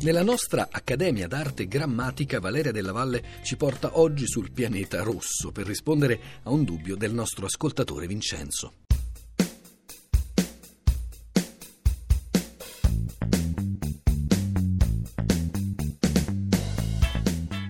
Nella nostra Accademia d'Arte Grammatica Valeria della Valle ci porta oggi sul pianeta rosso per rispondere a un dubbio del nostro ascoltatore Vincenzo.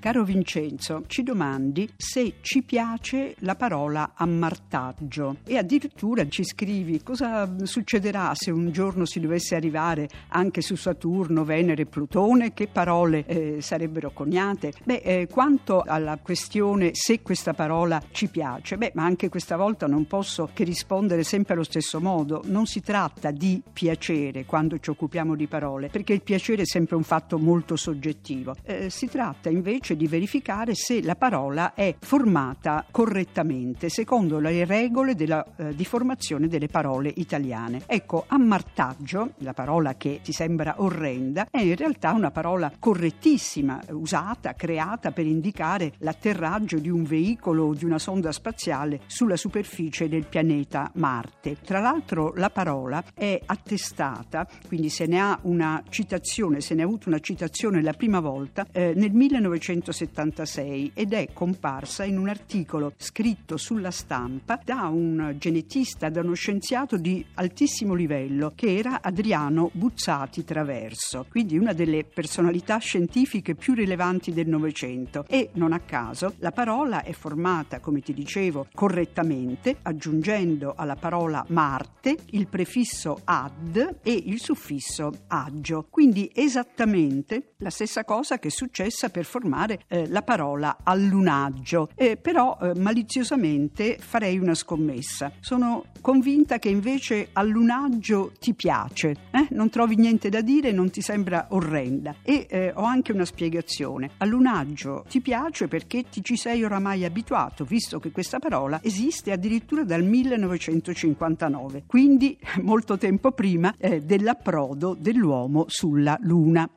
Caro Vincenzo, ci domandi se ci piace la parola ammartaggio e addirittura ci scrivi cosa succederà se un giorno si dovesse arrivare anche su Saturno, Venere e Plutone, che parole eh, sarebbero coniate? Beh, eh, quanto alla questione se questa parola ci piace, beh, ma anche questa volta non posso che rispondere sempre allo stesso modo. Non si tratta di piacere quando ci occupiamo di parole, perché il piacere è sempre un fatto molto soggettivo. Eh, si tratta invece di verificare se la parola è formata correttamente secondo le regole della, eh, di formazione delle parole italiane. Ecco, ammartaggio, la parola che ti sembra orrenda, è in realtà una parola correttissima, usata, creata per indicare l'atterraggio di un veicolo o di una sonda spaziale sulla superficie del pianeta Marte. Tra l'altro la parola è attestata, quindi se ne ha una citazione, se ne ha avuto una citazione la prima volta eh, nel 1900 1976 ed è comparsa in un articolo scritto sulla stampa da un genetista, da uno scienziato di altissimo livello che era Adriano Buzzati Traverso, quindi una delle personalità scientifiche più rilevanti del Novecento. E non a caso la parola è formata, come ti dicevo, correttamente aggiungendo alla parola Marte il prefisso ad e il suffisso agio, quindi esattamente la stessa cosa che è successa per formare eh, la parola allunaggio, eh, però eh, maliziosamente farei una scommessa. Sono convinta che invece allunaggio ti piace, eh? non trovi niente da dire, non ti sembra orrenda e eh, ho anche una spiegazione. Allunaggio ti piace perché ti ci sei oramai abituato, visto che questa parola esiste addirittura dal 1959, quindi molto tempo prima eh, dell'approdo dell'uomo sulla Luna.